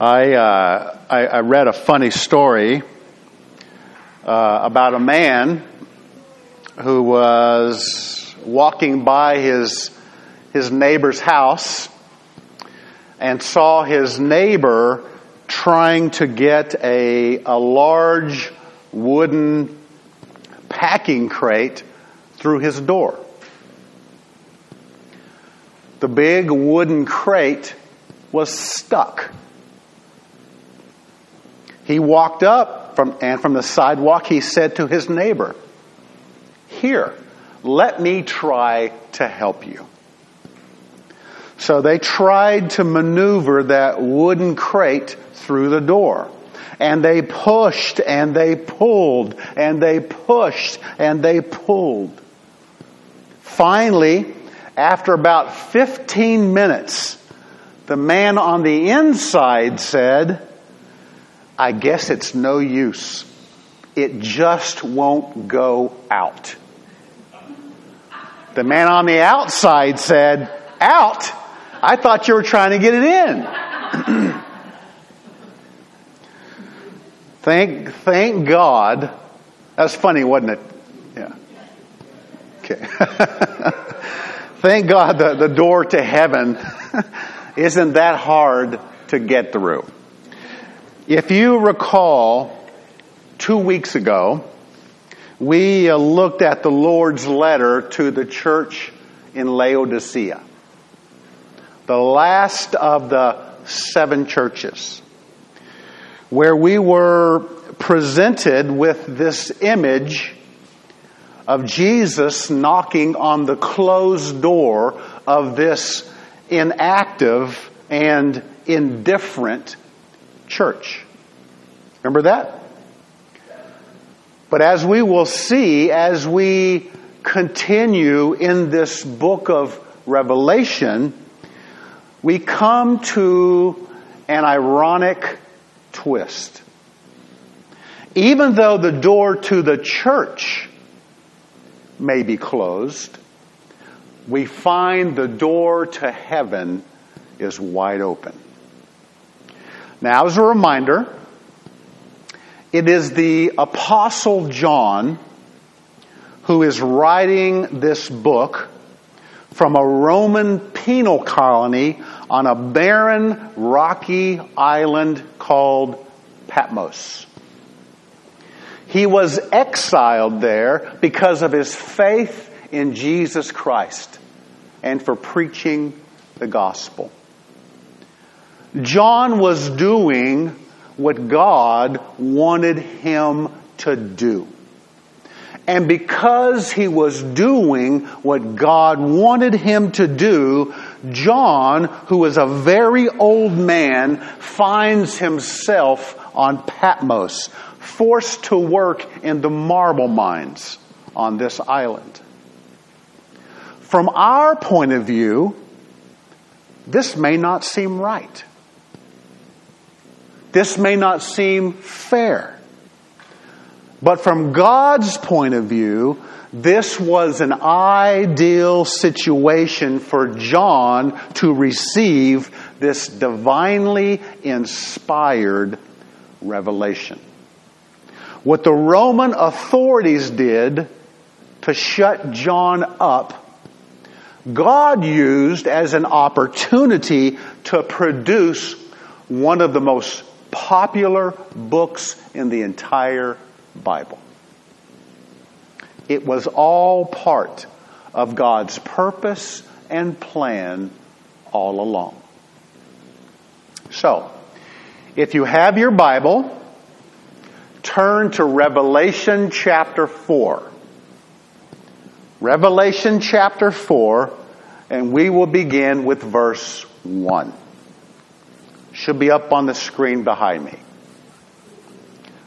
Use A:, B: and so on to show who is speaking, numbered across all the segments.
A: I, uh, I, I, read a funny story uh, about a man who was walking by his, his neighbor's house and saw his neighbor trying to get a, a large wooden packing crate through his door. The big wooden crate was stuck. He walked up from, and from the sidewalk he said to his neighbor, Here, let me try to help you. So they tried to maneuver that wooden crate through the door. And they pushed and they pulled and they pushed and they pulled. Finally, after about 15 minutes, the man on the inside said, I guess it's no use. It just won't go out. The man on the outside said, Out? I thought you were trying to get it in. thank, thank God. That's funny, wasn't it? Yeah. Okay. thank God the, the door to heaven isn't that hard to get through. If you recall, two weeks ago, we uh, looked at the Lord's letter to the church in Laodicea, the last of the seven churches, where we were presented with this image of Jesus knocking on the closed door of this inactive and indifferent church. Remember that? But as we will see, as we continue in this book of Revelation, we come to an ironic twist. Even though the door to the church may be closed, we find the door to heaven is wide open. Now, as a reminder, it is the Apostle John who is writing this book from a Roman penal colony on a barren, rocky island called Patmos. He was exiled there because of his faith in Jesus Christ and for preaching the gospel. John was doing what God wanted him to do. And because he was doing what God wanted him to do, John, who is a very old man, finds himself on Patmos, forced to work in the marble mines on this island. From our point of view, this may not seem right. This may not seem fair. But from God's point of view, this was an ideal situation for John to receive this divinely inspired revelation. What the Roman authorities did to shut John up, God used as an opportunity to produce one of the most popular books in the entire Bible. It was all part of God's purpose and plan all along. So, if you have your Bible, turn to Revelation chapter 4. Revelation chapter 4, and we will begin with verse 1 should be up on the screen behind me.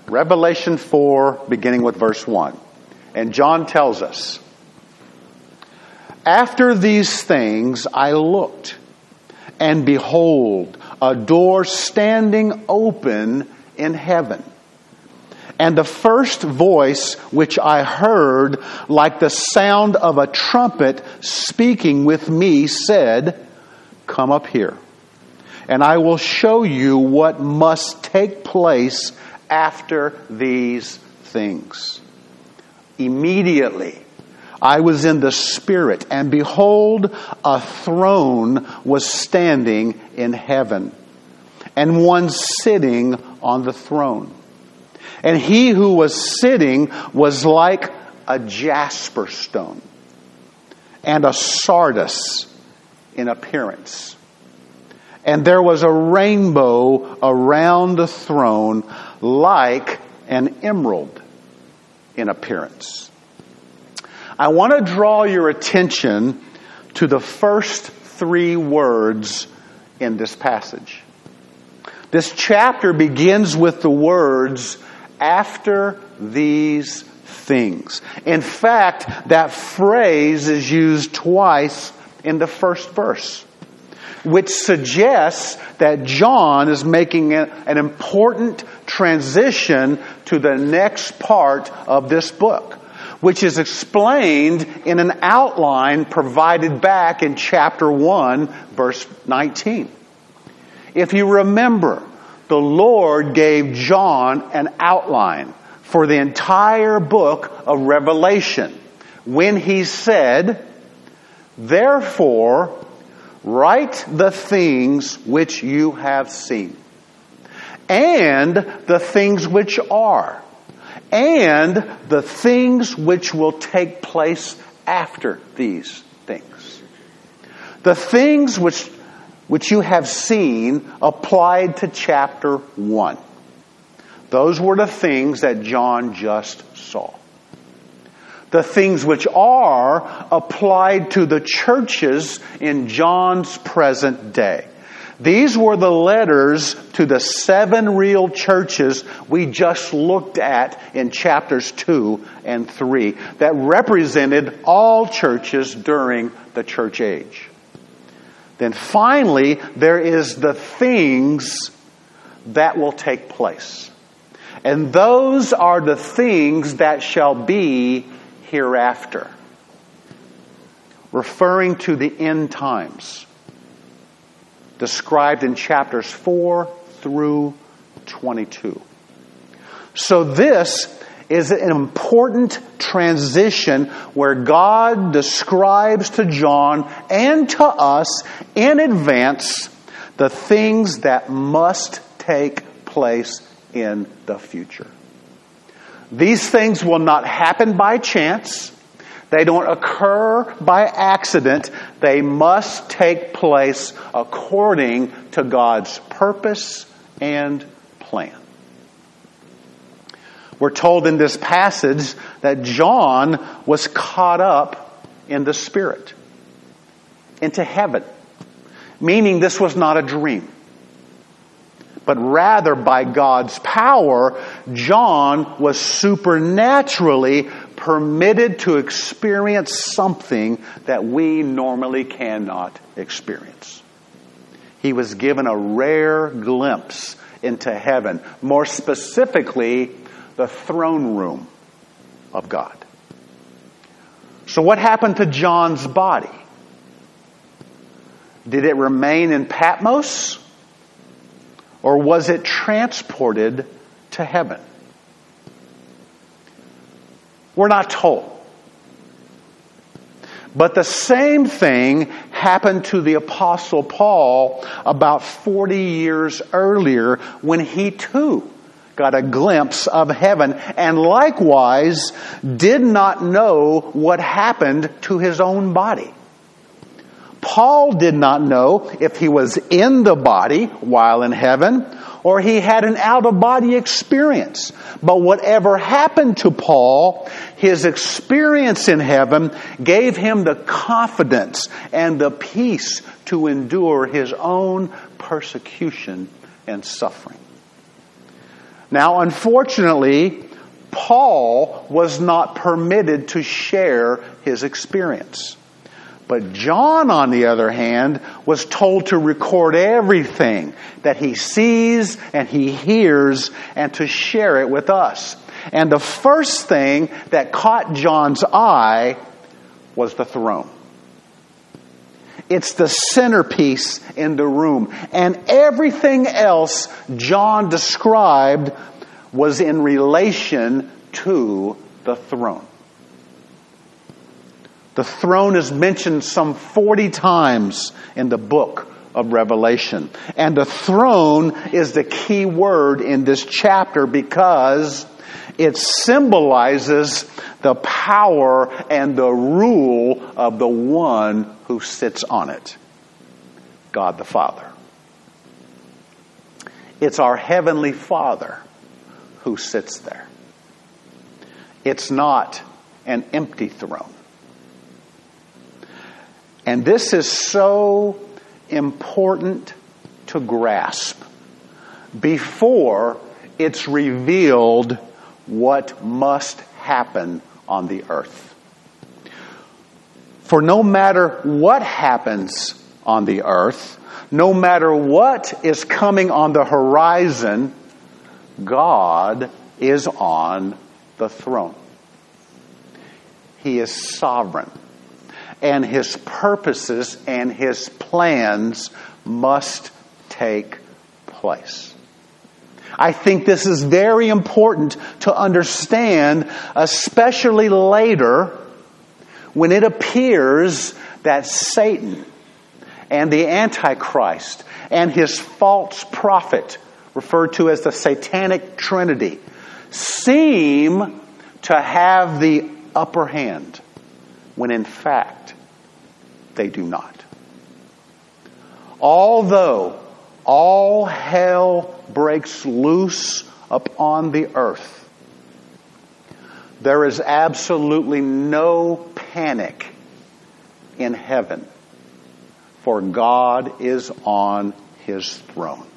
A: Revelation 4, beginning with verse 1. And John tells us, After these things I looked, and behold, a door standing open in heaven. And the first voice which I heard, like the sound of a trumpet speaking with me, said, Come up here and I will show you what must take place after these things. Immediately, I was in the Spirit, and behold, a throne was standing in heaven, and one sitting on the throne. And he who was sitting was like a jasper stone and a sardis in appearance. And there was a rainbow around the throne like an emerald in appearance. I want to draw your attention to the first three words in this passage. This chapter begins with the words, after these things. In fact, that phrase is used twice in the first verse, which suggests that John is making an important transition to the next part of this book, which is explained in an outline provided back in chapter 1, verse 19. If you remember, the Lord gave John an outline for the entire book of Revelation when he said, Therefore, write the things which you have seen, and the things which are, and the things which will take place after these things. The things which, which you have seen applied to chapter 1. Those were the things that John just saw. The things which are applied to the churches in John's present day. These were the letters to the seven real churches we just looked at in chapters 2 and 3 that represented all churches during the church age. Then finally, there is the things that will take place. And those are the things that shall be hereafter. Referring to the end times described in chapters 4 through 22. So this is an important transition where God describes to John and to us in advance the things that must take place in the future. These things will not happen by chance. They don't occur by accident. They must take place according to God's purpose and plan. We're told in this passage that John was caught up in the Spirit, into heaven, meaning this was not a dream but rather by God's power, John was supernaturally permitted to experience something that we normally cannot experience. He was given a rare glimpse into heaven, more specifically, the throne room of God. So, what happened to John's body? Did it remain in Patmos? Or was it transported to heaven? We're not told. But the same thing happened to the apostle Paul about 40 years earlier when he too got a glimpse of heaven and likewise did not know what happened to his own body. Paul did not know if he was in the body while in heaven or he had an out of body experience. But whatever happened to Paul, his experience in heaven gave him the confidence and the peace to endure his own persecution and suffering. Now, unfortunately, Paul was not permitted to share his experience. But John, on the other hand, was told to record everything that he sees and he hears and to share it with us. And the first thing that caught John's eye was the throne. It's the centerpiece in the room. And everything else John described was in relation to the throne. The throne is mentioned some 40 times in the book of Revelation. And the throne is the key word in this chapter because it symbolizes the power and the rule of the one who sits on it God the Father. It's our Heavenly Father who sits there. It's not an empty throne. And this is so important to grasp before it's revealed what must happen on the earth. For no matter what happens on the earth, no matter what is coming on the horizon, God is on the throne. He is sovereign and his purposes and his plans must take place. I think this is very important to understand, especially later when it appears that Satan and the Antichrist and his false prophet, referred to as the Satanic Trinity, seem to have the upper hand when in fact they do not. Although all hell breaks loose upon the earth, there is absolutely no panic in heaven, for God is on his throne.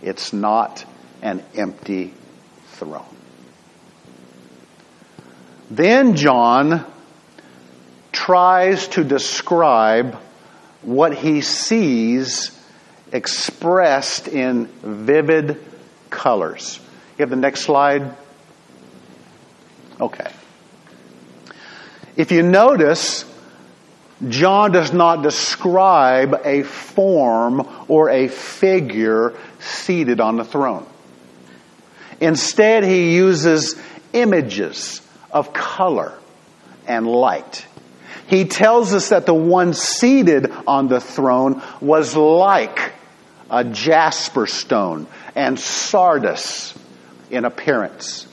A: It's not an empty throne. Then John tries to describe what he sees expressed in vivid colors. You have the next slide? Okay. If you notice, John does not describe a form or a figure seated on the throne. Instead, he uses images of color and light. He tells us that the one seated on the throne was like a jasper stone and sardis in appearance.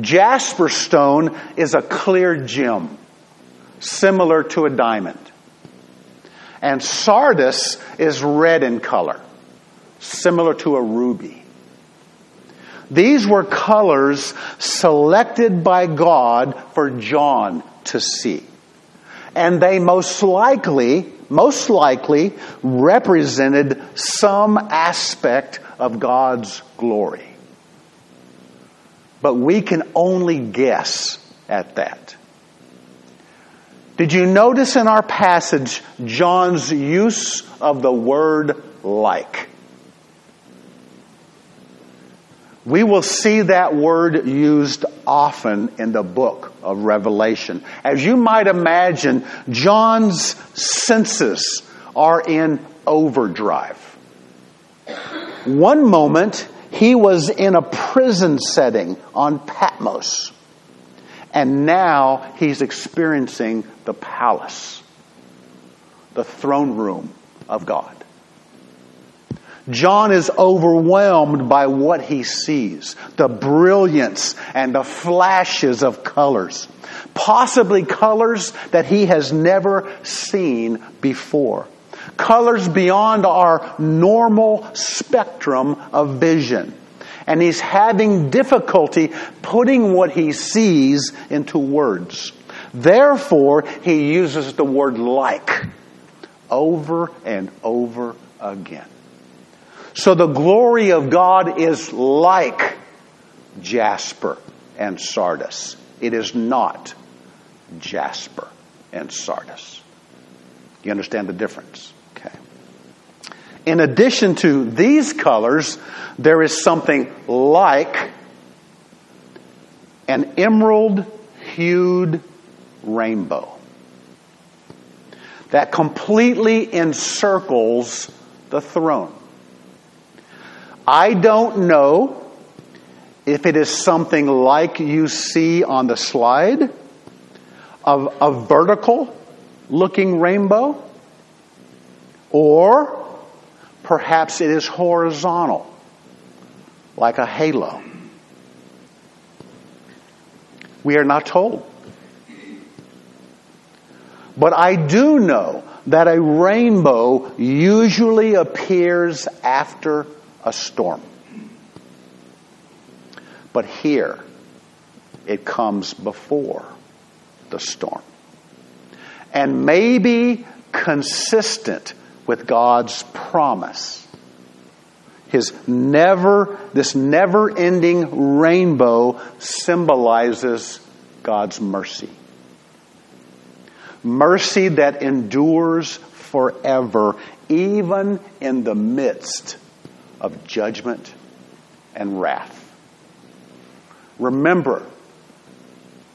A: Jasper stone is a clear gem, similar to a diamond. And sardis is red in color, similar to a ruby. These were colors selected by God for John to see and they most likely, most likely represented some aspect of God's glory. But we can only guess at that. Did you notice in our passage John's use of the word like? We will see that word used often in the book of Revelation. As you might imagine, John's senses are in overdrive. One moment, he was in a prison setting on Patmos. And now he's experiencing the palace, the throne room of God. John is overwhelmed by what he sees the brilliance and the flashes of colors, possibly colors that he has never seen before. Colors beyond our normal spectrum of vision. And he's having difficulty putting what he sees into words. Therefore, he uses the word like over and over again. So the glory of God is like jasper and sardis. It is not jasper and sardis. You understand the difference? Okay. In addition to these colors, there is something like an emerald hued rainbow. that completely encircles the throne. I don't know if it is something like you see on the slide of a vertical looking rainbow, or perhaps it is horizontal, like a halo. We are not told. But I do know that a rainbow usually appears after a storm. But here, it comes before the storm. And maybe consistent with God's promise. His never, this never ending rainbow symbolizes God's mercy mercy that endures forever, even in the midst of judgment and wrath. Remember,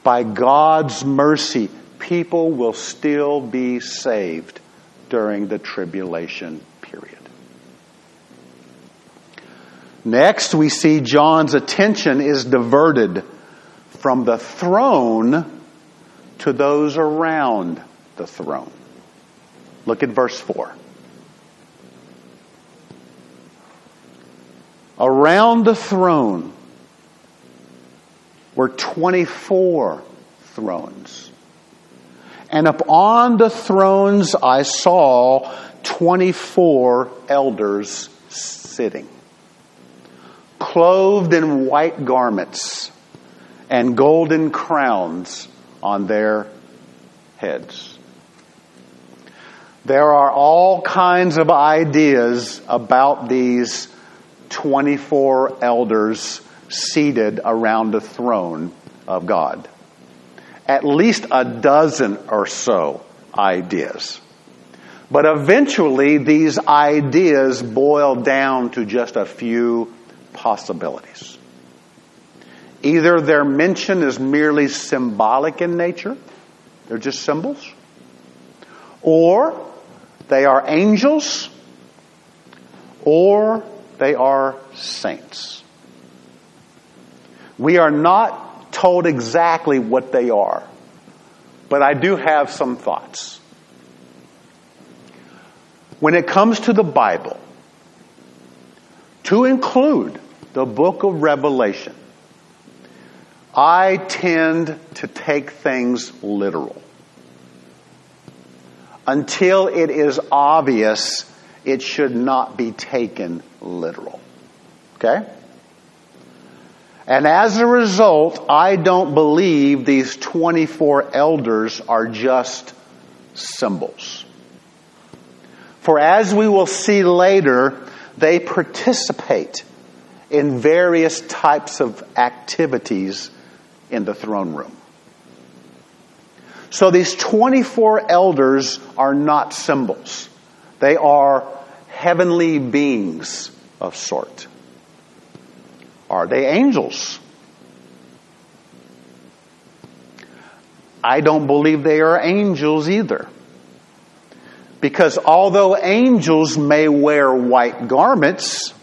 A: by God's mercy, people will still be saved during the tribulation period. Next, we see John's attention is diverted from the throne to those around the throne. Look at verse 4. Around the throne were 24 thrones. And upon the thrones I saw 24 elders sitting, clothed in white garments and golden crowns on their heads. There are all kinds of ideas about these 24 elders seated around the throne of God. At least a dozen or so ideas. But eventually, these ideas boil down to just a few possibilities. Either their mention is merely symbolic in nature, they're just symbols, or they are angels, or they are saints. We are not told exactly what they are, but I do have some thoughts. When it comes to the Bible, to include the book of Revelation, I tend to take things literal. Until it is obvious, it should not be taken literal. Okay? And as a result, I don't believe these 24 elders are just symbols. For as we will see later, they participate in various types of activities in the throne room. So these 24 elders are not symbols. They are heavenly beings of sort. Are they angels? I don't believe they are angels either. Because although angels may wear white garments,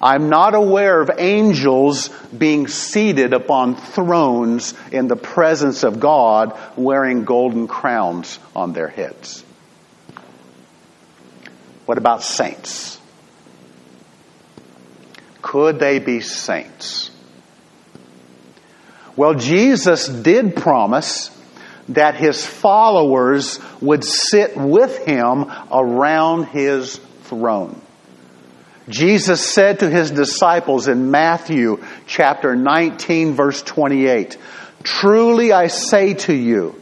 A: I'm not aware of angels being seated upon thrones in the presence of God wearing golden crowns on their heads. What about saints? Could they be saints? Well, Jesus did promise that his followers would sit with him around his throne. Jesus said to his disciples in Matthew chapter 19 verse 28, Truly I say to you,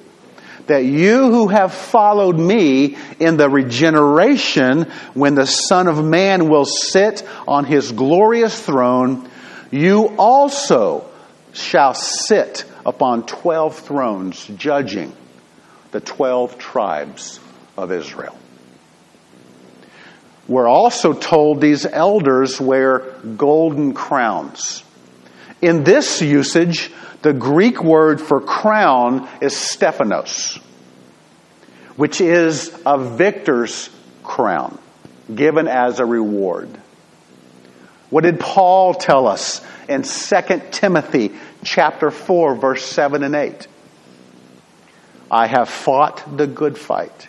A: that you who have followed me in the regeneration when the Son of Man will sit on his glorious throne, you also shall sit upon twelve thrones judging the twelve tribes of Israel. We're also told these elders wear golden crowns. In this usage, the Greek word for crown is stephanos, which is a victor's crown given as a reward. What did Paul tell us in 2 Timothy chapter 4 verse 7 and 8? I have fought the good fight.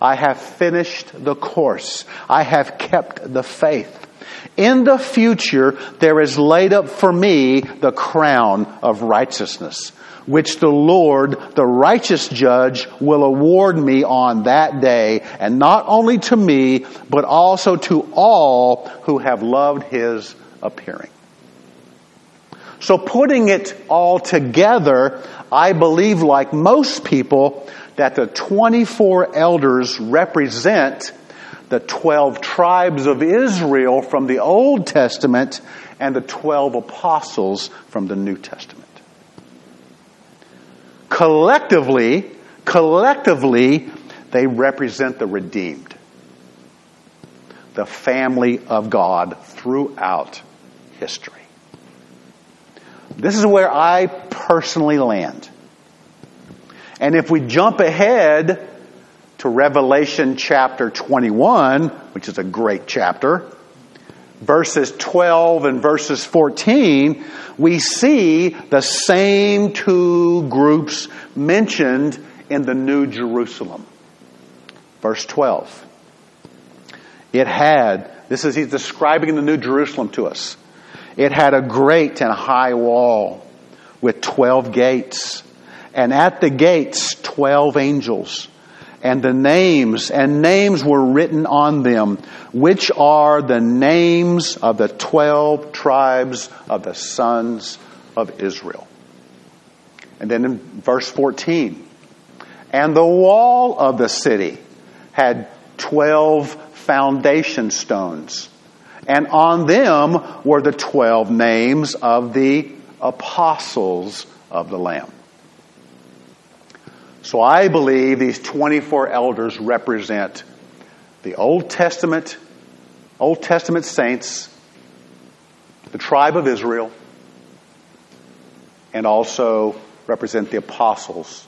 A: I have finished the course. I have kept the faith. In the future, there is laid up for me the crown of righteousness, which the Lord, the righteous judge, will award me on that day, and not only to me, but also to all who have loved his appearing. So putting it all together, I believe like most people that the 24 elders represent the 12 tribes of Israel from the Old Testament and the 12 apostles from the New Testament. Collectively, collectively, they represent the redeemed, the family of God throughout history. This is where I personally land. And if we jump ahead to Revelation chapter 21, which is a great chapter, verses 12 and verses 14, we see the same two groups mentioned in the New Jerusalem. Verse 12. It had, this is, he's describing the New Jerusalem to us. It had a great and high wall with 12 gates. And at the gates, 12 angels and the names, and names were written on them, which are the names of the twelve tribes of the sons of Israel. And then in verse 14, and the wall of the city had twelve foundation stones, and on them were the twelve names of the apostles of the Lamb. So I believe these 24 elders represent the Old Testament, Old Testament saints, the tribe of Israel, and also represent the apostles.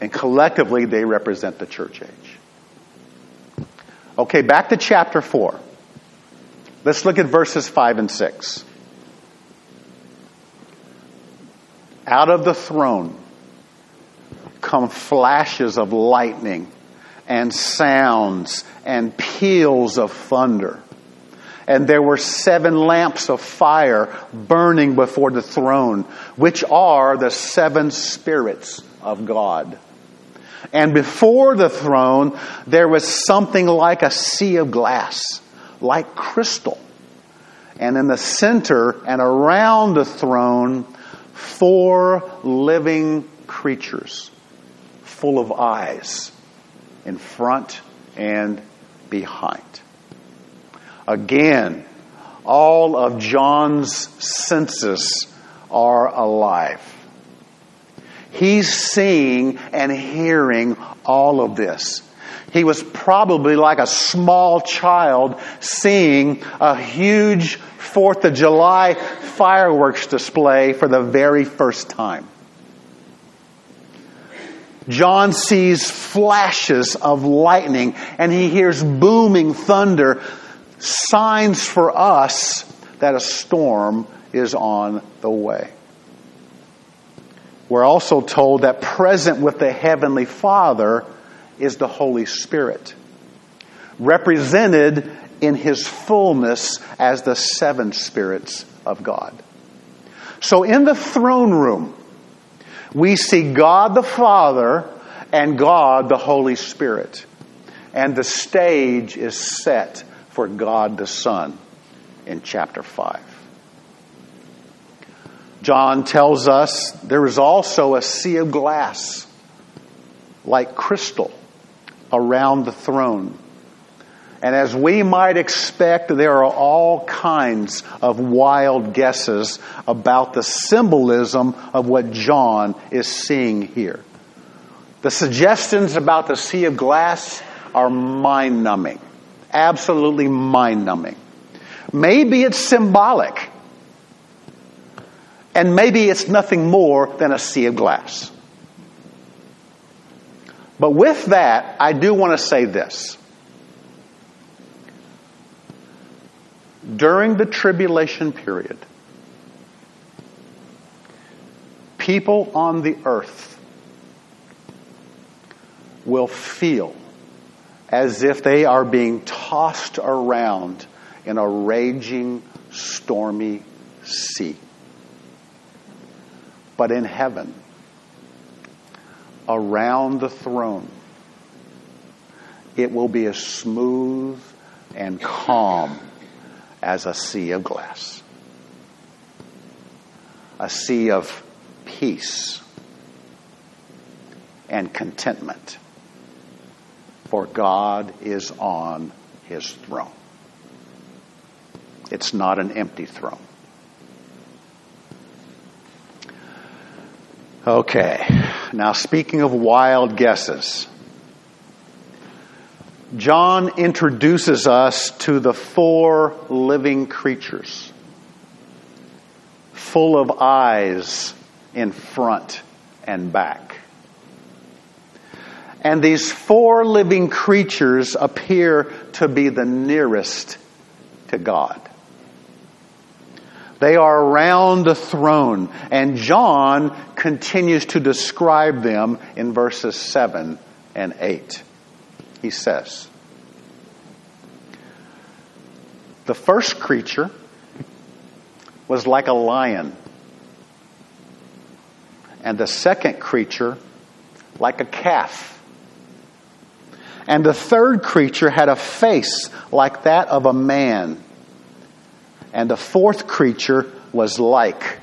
A: And collectively, they represent the church age. Okay, back to chapter 4. Let's look at verses 5 and 6. Out of the throne come flashes of lightning and sounds and peals of thunder. And there were seven lamps of fire burning before the throne, which are the seven spirits of God. And before the throne, there was something like a sea of glass, like crystal. And in the center and around the throne, four living creatures full of eyes in front and behind. Again, all of John's senses are alive. He's seeing and hearing all of this. He was probably like a small child seeing a huge Fourth of July fireworks display for the very first time. John sees flashes of lightning and he hears booming thunder, signs for us that a storm is on the way. We're also told that present with the Heavenly Father is the Holy Spirit, represented in His fullness as the seven spirits of God. So in the throne room, we see God the Father and God the Holy Spirit. And the stage is set for God the Son in chapter 5. John tells us there is also a sea of glass, like crystal, around the throne. And as we might expect, there are all kinds of wild guesses about the symbolism of what John is seeing here. The suggestions about the sea of glass are mind numbing. Absolutely mind numbing. Maybe it's symbolic. And maybe it's nothing more than a sea of glass. But with that, I do want to say this. During the tribulation period, people on the earth will feel as if they are being tossed around in a raging, stormy sea. But in heaven, around the throne, it will be as smooth and calm as a sea of glass. A sea of peace and contentment. For God is on his throne. It's not an empty throne. Okay, now speaking of wild guesses, John introduces us to the four living creatures, full of eyes in front and back. And these four living creatures appear to be the nearest to God. They are around the throne, and John continues to describe them in verses 7 and 8. He says, The first creature was like a lion, and the second creature like a calf. And the third creature had a face like that of a man and the fourth creature was like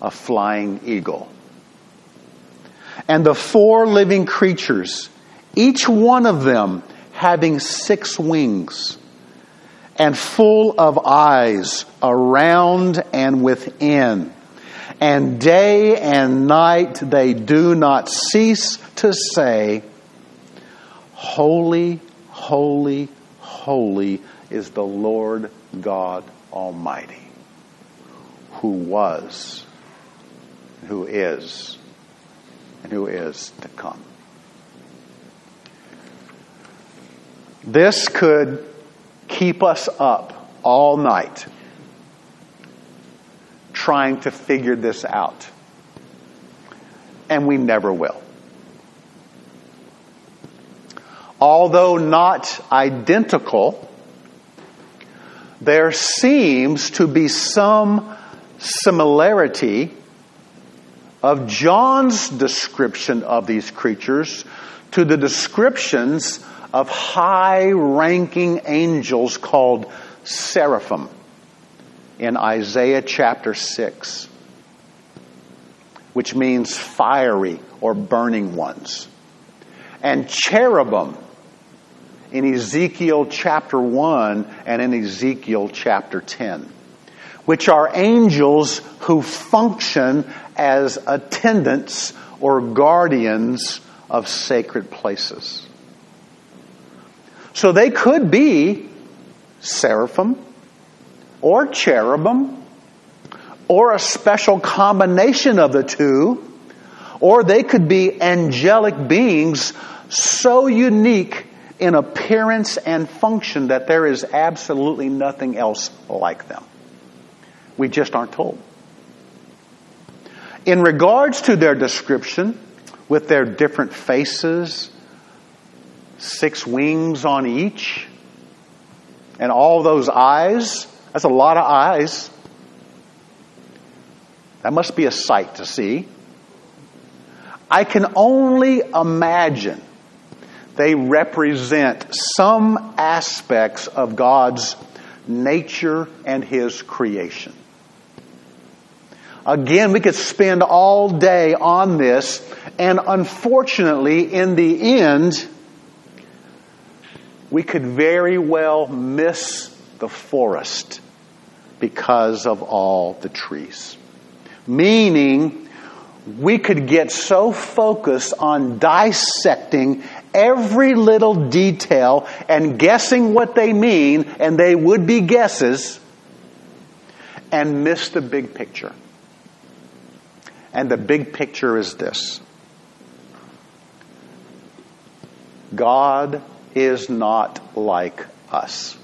A: a flying eagle. And the four living creatures, each one of them having six wings and full of eyes around and within. And day and night they do not cease to say, Holy, holy, holy is the Lord God Almighty, who was, who is, and who is to come. This could keep us up all night trying to figure this out. And we never will. Although not identical, there seems to be some similarity of John's description of these creatures to the descriptions of high ranking angels called seraphim in Isaiah chapter 6, which means fiery or burning ones, and cherubim in Ezekiel chapter 1 and in Ezekiel chapter 10, which are angels who function as attendants or guardians of sacred places. So they could be seraphim or cherubim or a special combination of the two, or they could be angelic beings so unique in appearance and function that there is absolutely nothing else like them. We just aren't told. In regards to their description, with their different faces, six wings on each, and all those eyes, that's a lot of eyes. That must be a sight to see. I can only imagine they represent some aspects of God's nature and His creation. Again, we could spend all day on this, and unfortunately, in the end, we could very well miss the forest because of all the trees. Meaning, we could get so focused on dissecting every little detail and guessing what they mean, and they would be guesses, and miss the big picture. And the big picture is this God is not like us.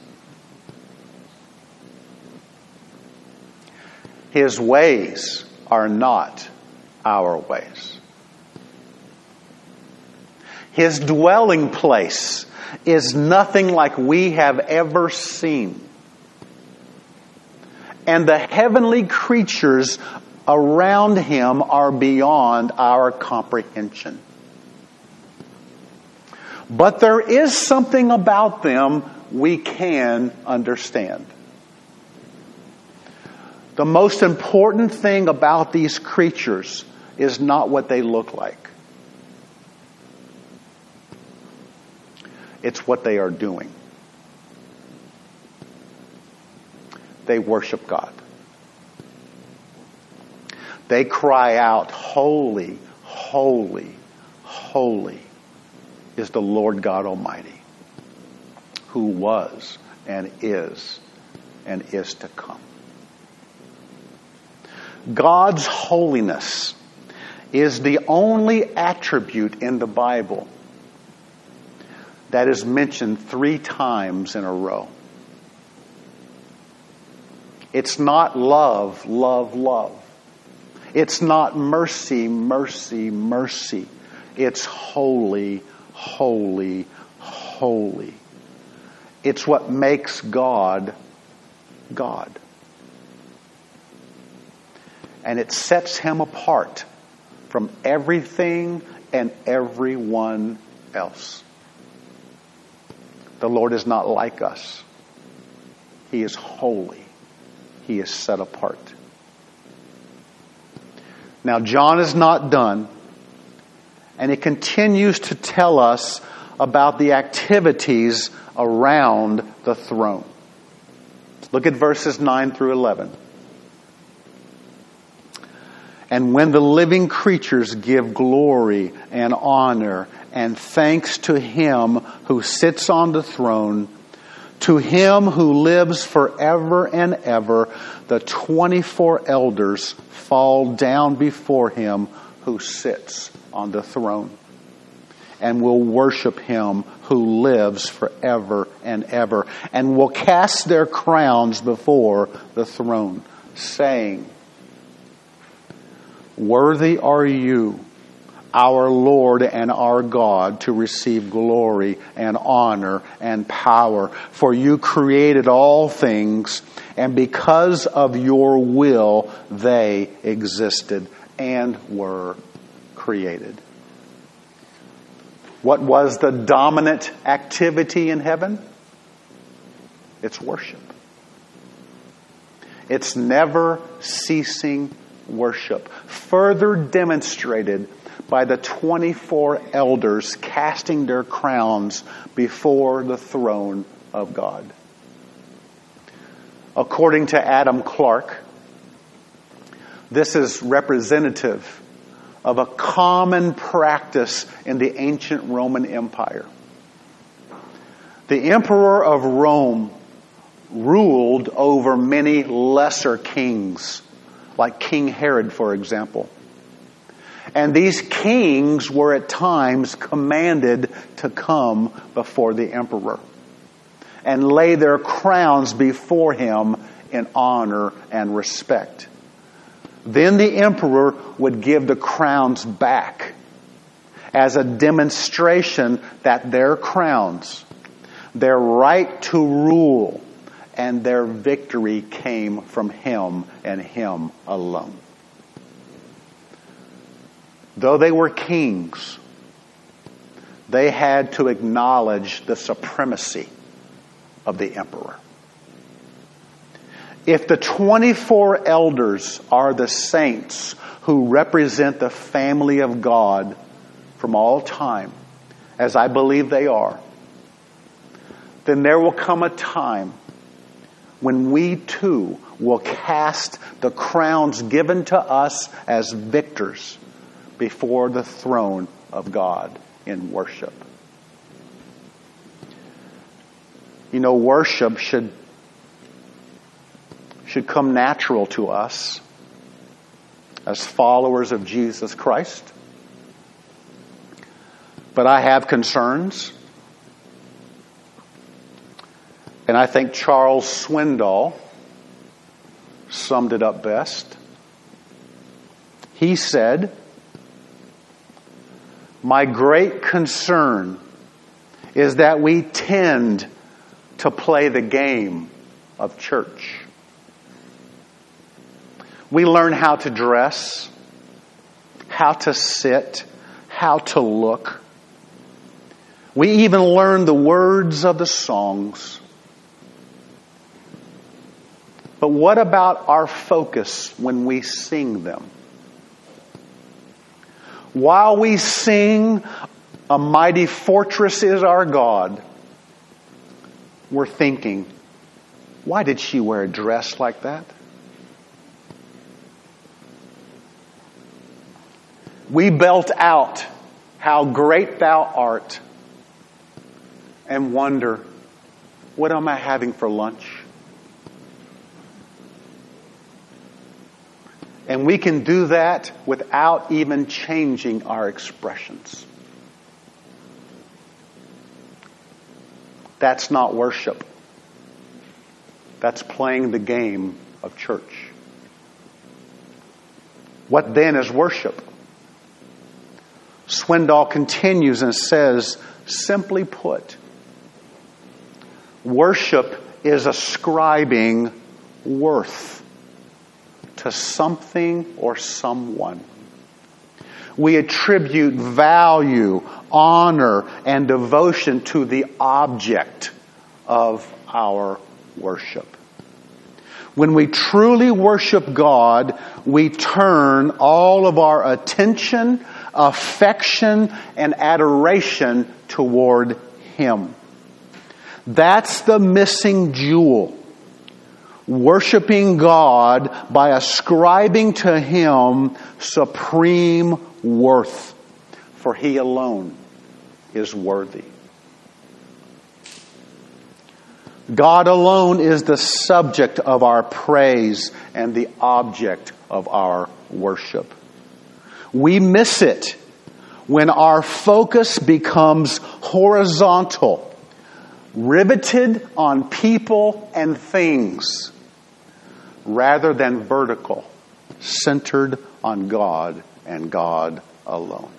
A: His ways are not our ways. His dwelling place is nothing like we have ever seen. And the heavenly creatures around him are beyond our comprehension. But there is something about them we can understand. The most important thing about these creatures is not what they look like. It's what they are doing. They worship God. They cry out, Holy, holy, holy is the Lord God Almighty, who was and is and is to come. God's holiness is the only attribute in the Bible that is mentioned three times in a row. It's not love, love, love. It's not mercy, mercy, mercy. It's holy, holy, holy. It's what makes God God and it sets him apart from everything and everyone else. The Lord is not like us. He is holy. He is set apart. Now, John is not done, and it continues to tell us about the activities around the throne. Look at verses 9 through 11. And when the living creatures give glory and honor and thanks to him who sits on the throne, to him who lives forever and ever, the 24 elders fall down before him who sits on the throne and will worship him who lives forever and ever and will cast their crowns before the throne saying, Worthy are you, our Lord and our God, to receive glory and honor and power. For you created all things, and because of your will, they existed and were created. What was the dominant activity in heaven? It's worship. It's never ceasing worship, further demonstrated by the 24 elders casting their crowns before the throne of God. According to Adam Clarke, this is representative of a common practice in the ancient Roman Empire. The emperor of Rome ruled over many lesser kings like King Herod, for example. And these kings were at times commanded to come before the emperor and lay their crowns before him in honor and respect. Then the emperor would give the crowns back as a demonstration that their crowns, their right to rule, and their victory came from him and him alone. Though they were kings, they had to acknowledge the supremacy of the emperor. If the 24 elders are the saints who represent the family of God from all time, as I believe they are, then there will come a time when we too will cast the crowns given to us as victors before the throne of God in worship. You know, worship should, should come natural to us as followers of Jesus Christ. but I have concerns. And I think Charles Swindoll summed it up best. He said, My great concern is that we tend to play the game of church. We learn how to dress, how to sit, how to look. We even learn the words of the songs. But what about our focus when we sing them? While we sing, A Mighty Fortress is Our God, we're thinking, why did she wear a dress like that? We belt out, How great thou art, and wonder, what am I having for lunch? And we can do that without even changing our expressions. That's not worship. That's playing the game of church. What then is worship? Swindoll continues and says, simply put, worship is ascribing worth to something or someone. We attribute value, honor, and devotion to the object of our worship. When we truly worship God, we turn all of our attention, affection, and adoration toward Him. That's the missing jewel worshiping God by ascribing to Him supreme worth, for He alone is worthy. God alone is the subject of our praise and the object of our worship. We miss it when our focus becomes horizontal, riveted on people and things rather than vertical, centered on God and God alone.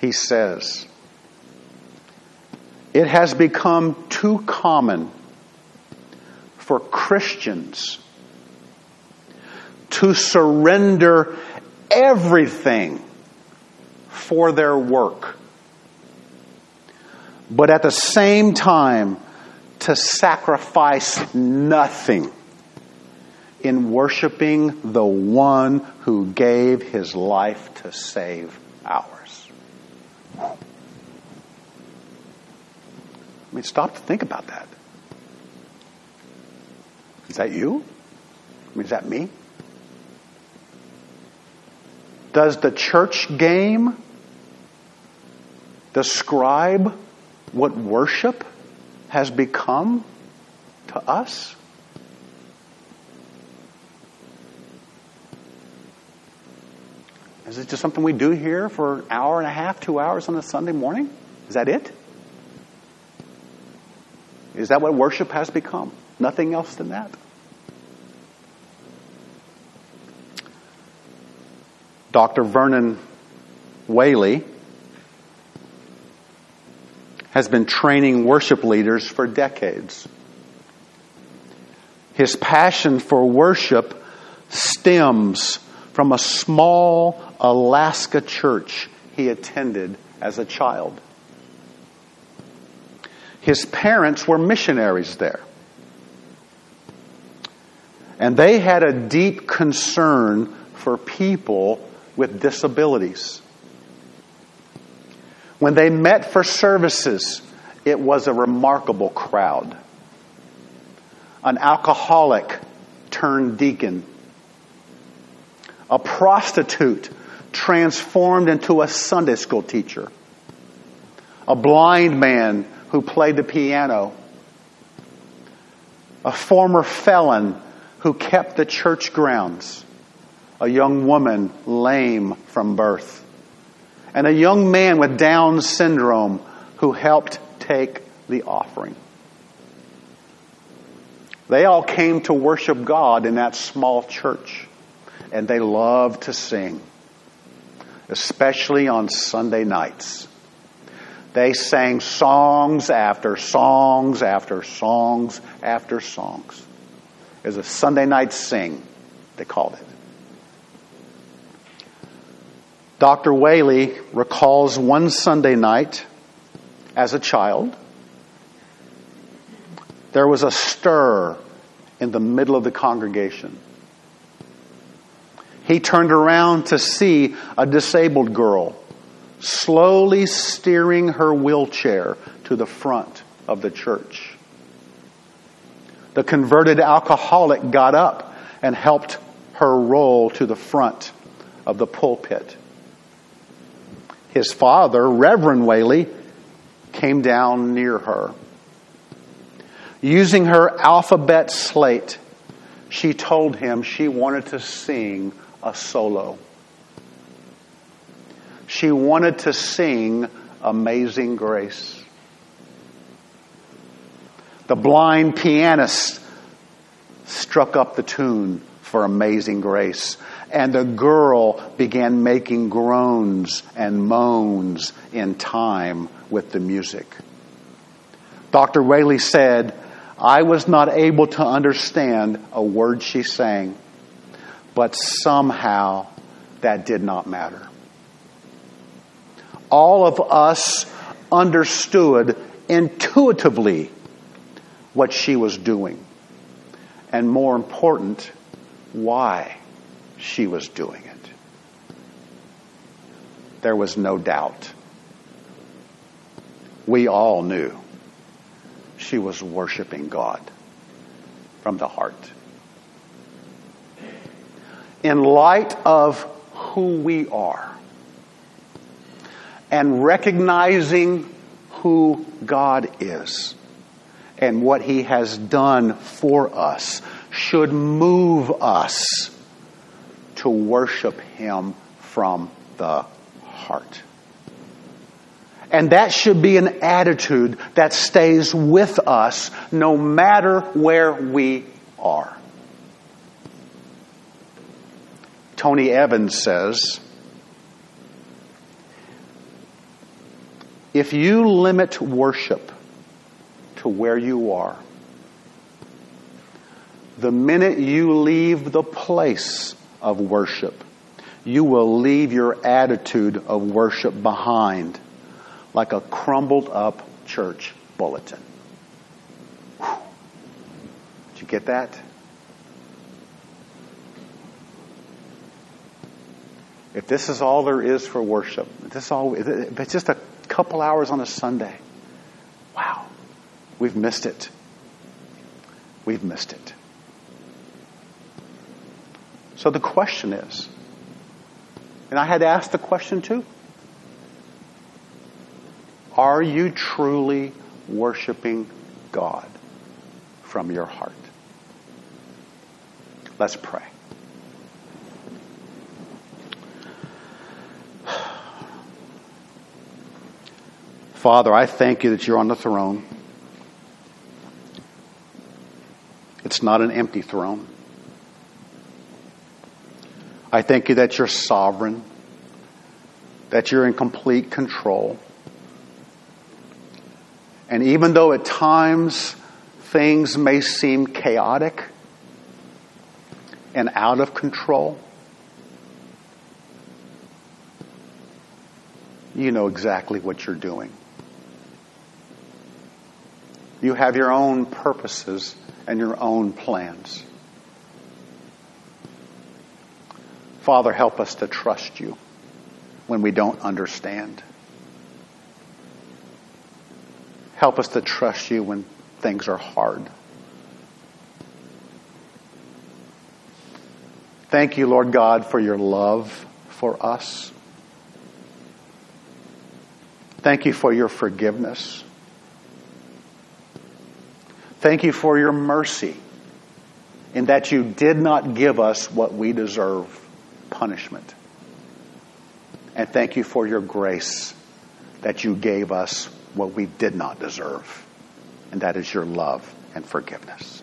A: He says, it has become too common for Christians to surrender everything for their work, but at the same time to sacrifice nothing in worshiping the one who gave his life to save ours. I mean, stop to think about that. Is that you? I mean, is that me? Does the church game describe what worship has become to us? Is it just something we do here for an hour and a half, two hours on a Sunday morning? Is that it? Is that what worship has become? Nothing else than that. Dr. Vernon Whaley has been training worship leaders for decades. His passion for worship stems from a small Alaska church he attended as a child. His parents were missionaries there. And they had a deep concern for people with disabilities. When they met for services, it was a remarkable crowd. An alcoholic turned deacon. A prostitute transformed into a Sunday school teacher. A blind man who played the piano. A former felon who kept the church grounds. A young woman lame from birth and a young man with Down syndrome who helped take the offering. They all came to worship God in that small church, and they loved to sing, especially on Sunday nights. They sang songs after songs after songs after songs. It was a Sunday night sing, they called it. Dr. Whaley recalls one Sunday night as a child there was a stir in the middle of the congregation. He turned around to see a disabled girl slowly steering her wheelchair to the front of the church. The converted alcoholic got up and helped her roll to the front of the pulpit. His father, Reverend Whaley, came down near her. Using her alphabet slate, she told him she wanted to sing a solo. She wanted to sing Amazing Grace. The blind pianist struck up the tune for Amazing Grace, and the girl began making groans and moans in time with the music. Dr. Whaley said, I was not able to understand a word she sang, but somehow that did not matter. All of us understood intuitively what she was doing, and more important, why she was doing it. There was no doubt. We all knew she was worshiping God from the heart. In light of who we are and recognizing who God is and what He has done for us should move us to worship Him from the heart. And that should be an attitude that stays with us no matter where we are. Tony Evans says, if you limit worship to where you are, the minute you leave the place of worship, you will leave your attitude of worship behind like a crumbled up church bulletin. Whew. Did you get that? If this is all there is for worship, this all, if it's just a couple hours on a Sunday, wow, we've missed it. We've missed it. So the question is, and I had asked the question too. Are you truly worshiping God from your heart? Let's pray. Father, I thank you that you're on the throne. It's not an empty throne. I thank you that you're sovereign, that you're in complete control. And even though at times things may seem chaotic and out of control, you know exactly what you're doing. You have your own purposes and your own plans. Father, help us to trust you when we don't understand. Help us to trust you when things are hard. Thank you, Lord God, for your love for us. Thank you for your forgiveness. Thank you for your mercy in that you did not give us what we deserve punishment. And thank you for your grace that you gave us what we did not deserve. And that is your love and forgiveness.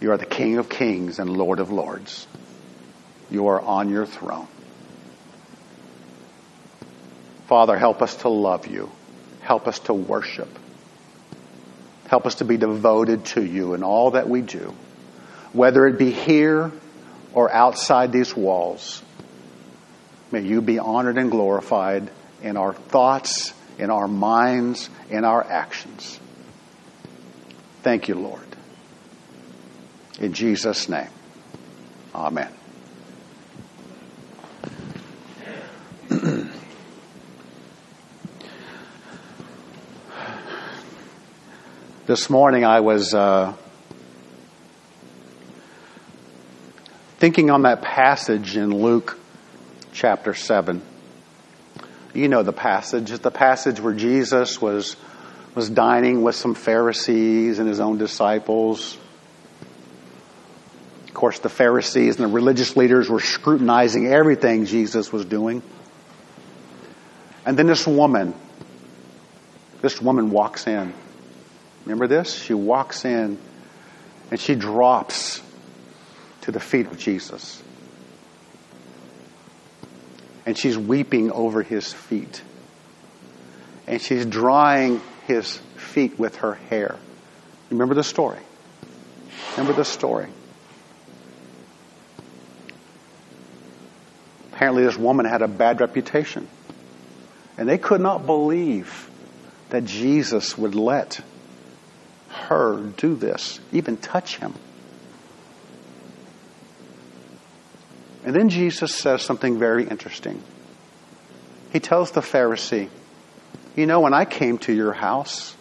A: You are the King of kings and Lord of lords. You are on your throne. Father, help us to love you. Help us to worship. Help us to be devoted to you in all that we do, whether it be here or outside these walls. May you be honored and glorified in our thoughts, in our minds, in our actions. Thank you, Lord. In Jesus' name, amen. This morning I was uh, thinking on that passage in Luke chapter 7. You know the passage. It's the passage where Jesus was, was dining with some Pharisees and his own disciples. Of course, the Pharisees and the religious leaders were scrutinizing everything Jesus was doing. And then this woman, this woman walks in Remember this? She walks in and she drops to the feet of Jesus. And she's weeping over his feet. And she's drying his feet with her hair. Remember the story. Remember the story. Apparently, this woman had a bad reputation. And they could not believe that Jesus would let her do this, even touch him. And then Jesus says something very interesting. He tells the Pharisee, You know, when I came to your house,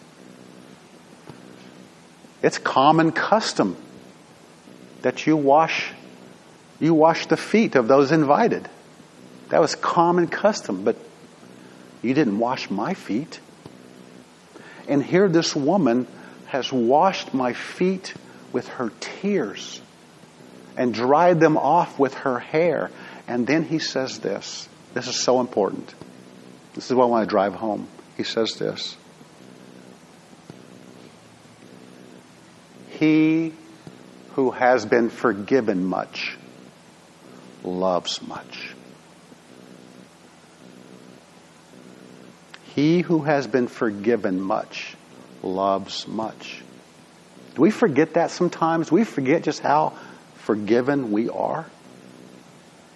A: it's common custom that you wash you wash the feet of those invited. That was common custom, but you didn't wash my feet. And here this woman has washed my feet with her tears and dried them off with her hair. And then he says this. This is so important. This is what I want to drive home. He says this. He who has been forgiven much loves much. He who has been forgiven much loves much. Do we forget that sometimes? Do we forget just how forgiven we are?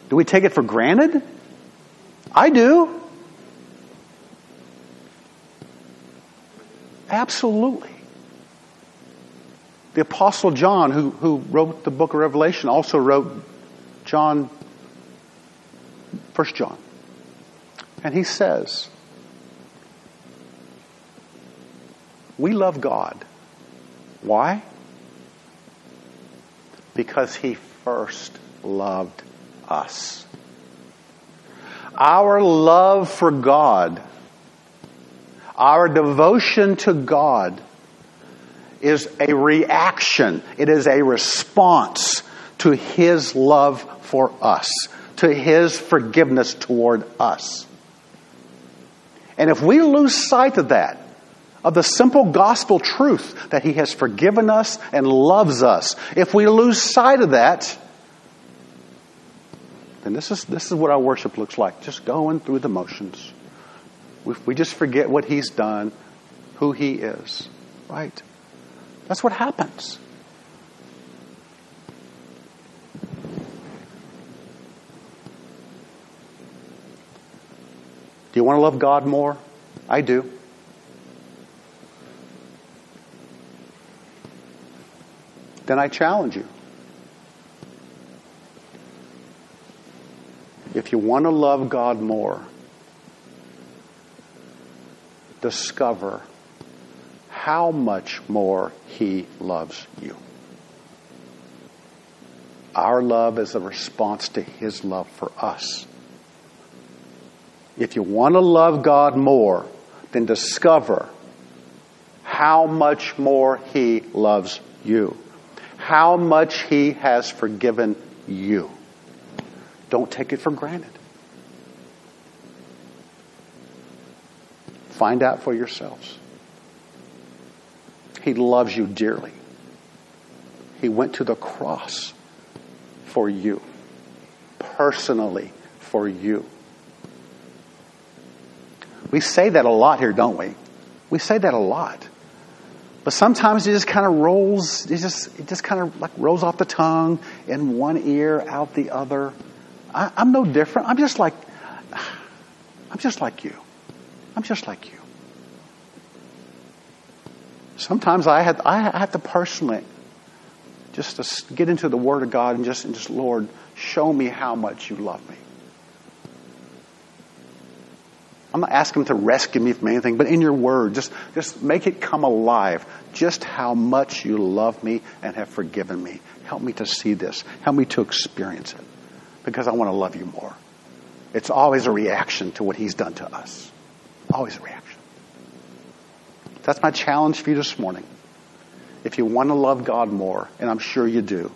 A: Do we take it for granted? I do. Absolutely. The Apostle John, who, who wrote the book of Revelation, also wrote John, First John. And he says, We love God. Why? Because He first loved us. Our love for God, our devotion to God, is a reaction, it is a response to His love for us, to His forgiveness toward us. And if we lose sight of that, of the simple gospel truth that He has forgiven us and loves us. If we lose sight of that, then this is, this is what our worship looks like just going through the motions. We, we just forget what He's done, who He is, right? That's what happens. Do you want to love God more? I do. Then I challenge you. If you want to love God more, discover how much more He loves you. Our love is a response to His love for us. If you want to love God more, then discover how much more He loves you how much He has forgiven you. Don't take it for granted. Find out for yourselves. He loves you dearly. He went to the cross for you, personally for you. We say that a lot here, don't we? We say that a lot. But sometimes it just kind of rolls, it just, it just kind of like rolls off the tongue in one ear, out the other. I, I'm no different. I'm just like, I'm just like you. I'm just like you. Sometimes I have, I have to personally just to get into the Word of God and just, and just, Lord, show me how much you love me. I'm not asking him to rescue me from anything, but in your word, just, just make it come alive. Just how much you love me and have forgiven me. Help me to see this. Help me to experience it. Because I want to love you more. It's always a reaction to what he's done to us. Always a reaction. That's my challenge for you this morning. If you want to love God more, and I'm sure you do,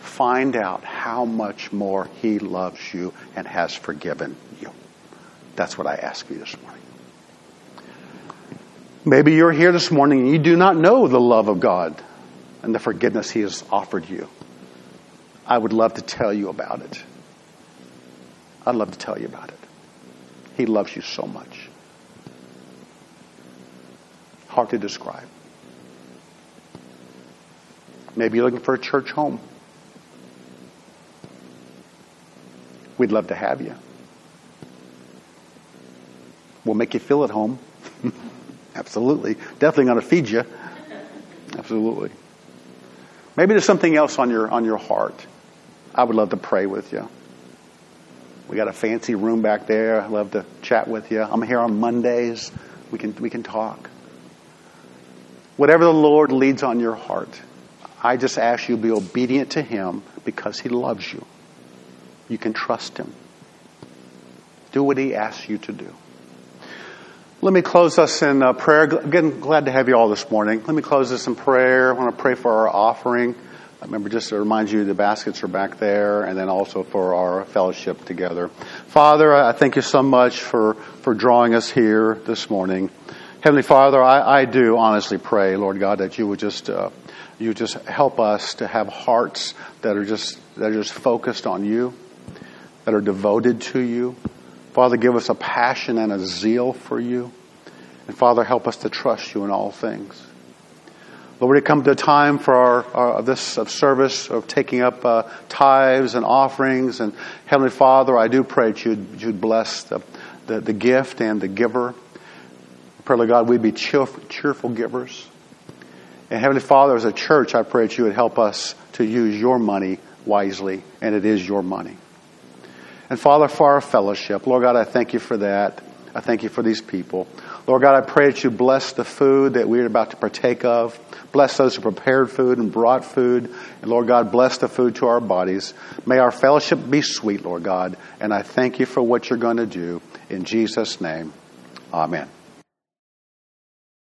A: find out how much more he loves you and has forgiven you. That's what I ask you this morning. Maybe you're here this morning and you do not know the love of God and the forgiveness He has offered you. I would love to tell you about it. I'd love to tell you about it. He loves you so much. Hard to describe. Maybe you're looking for a church home. We'd love to have you. We'll make you feel at home. Absolutely. Definitely going to feed you. Absolutely. Maybe there's something else on your on your heart. I would love to pray with you. We got a fancy room back there. I'd love to chat with you. I'm here on Mondays. We can we can talk. Whatever the Lord leads on your heart, I just ask you be obedient to Him because He loves you. You can trust Him. Do what He asks you to do. Let me close us in uh, prayer. Again, glad to have you all this morning. Let me close this in prayer. I want to pray for our offering. I remember just to remind you the baskets are back there and then also for our fellowship together. Father, I thank you so much for, for drawing us here this morning. Heavenly Father, I, I do honestly pray, Lord God, that you would just, uh, you just help us to have hearts that are just, that are just focused on you, that are devoted to you, Father, give us a passion and a zeal for you. And Father, help us to trust you in all things. Lord, it come to a time for our, our this of service of taking up uh, tithes and offerings. And Heavenly Father, I do pray that you'd, you'd bless the, the, the, gift and the giver. I pray, Lord God, we'd be cheerful, cheerful givers. And Heavenly Father, as a church, I pray that you would help us to use your money wisely, and it is your money. And Father, for our fellowship, Lord God, I thank you for that. I thank you for these people. Lord God, I pray that you bless the food that we are about to partake of. Bless those who prepared food and brought food. And Lord God, bless the food to our bodies. May our fellowship be sweet, Lord God. And I thank you for what you're going to do. In Jesus' name, amen.